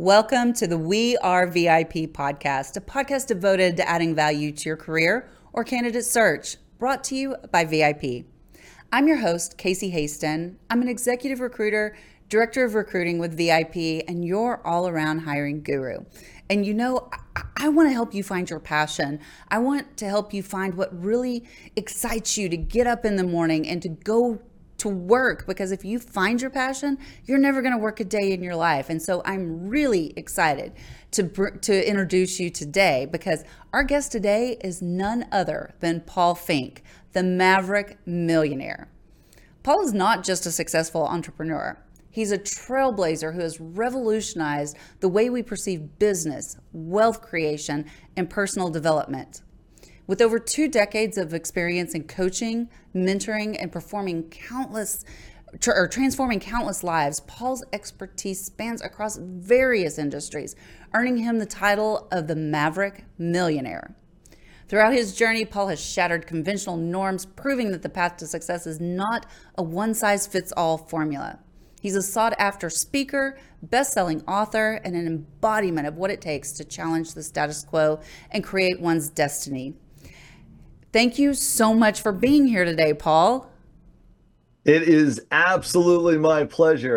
Welcome to the We Are VIP podcast, a podcast devoted to adding value to your career or candidate search brought to you by VIP. I'm your host, Casey Hasten. I'm an executive recruiter, director of recruiting with VIP, and your all around hiring guru. And you know, I, I want to help you find your passion. I want to help you find what really excites you to get up in the morning and to go to work because if you find your passion, you're never going to work a day in your life. And so I'm really excited to to introduce you today because our guest today is none other than Paul Finck, the Maverick millionaire. Paul is not just a successful entrepreneur. He's a trailblazer who has revolutionized the way we perceive business, wealth creation, and personal development. With over two decades of experience in coaching, mentoring, and performing countless or transforming countless lives, Paul's expertise spans across various industries, earning him the title of the Maverick Millionaire. Throughout his journey, Paul has shattered conventional norms, proving that the path to success is not a one size fits all formula. He's a sought after speaker, best selling author, and an embodiment of what it takes to challenge the status quo and create one's destiny. Thank you so much for being here today, Paul. It is absolutely my pleasure.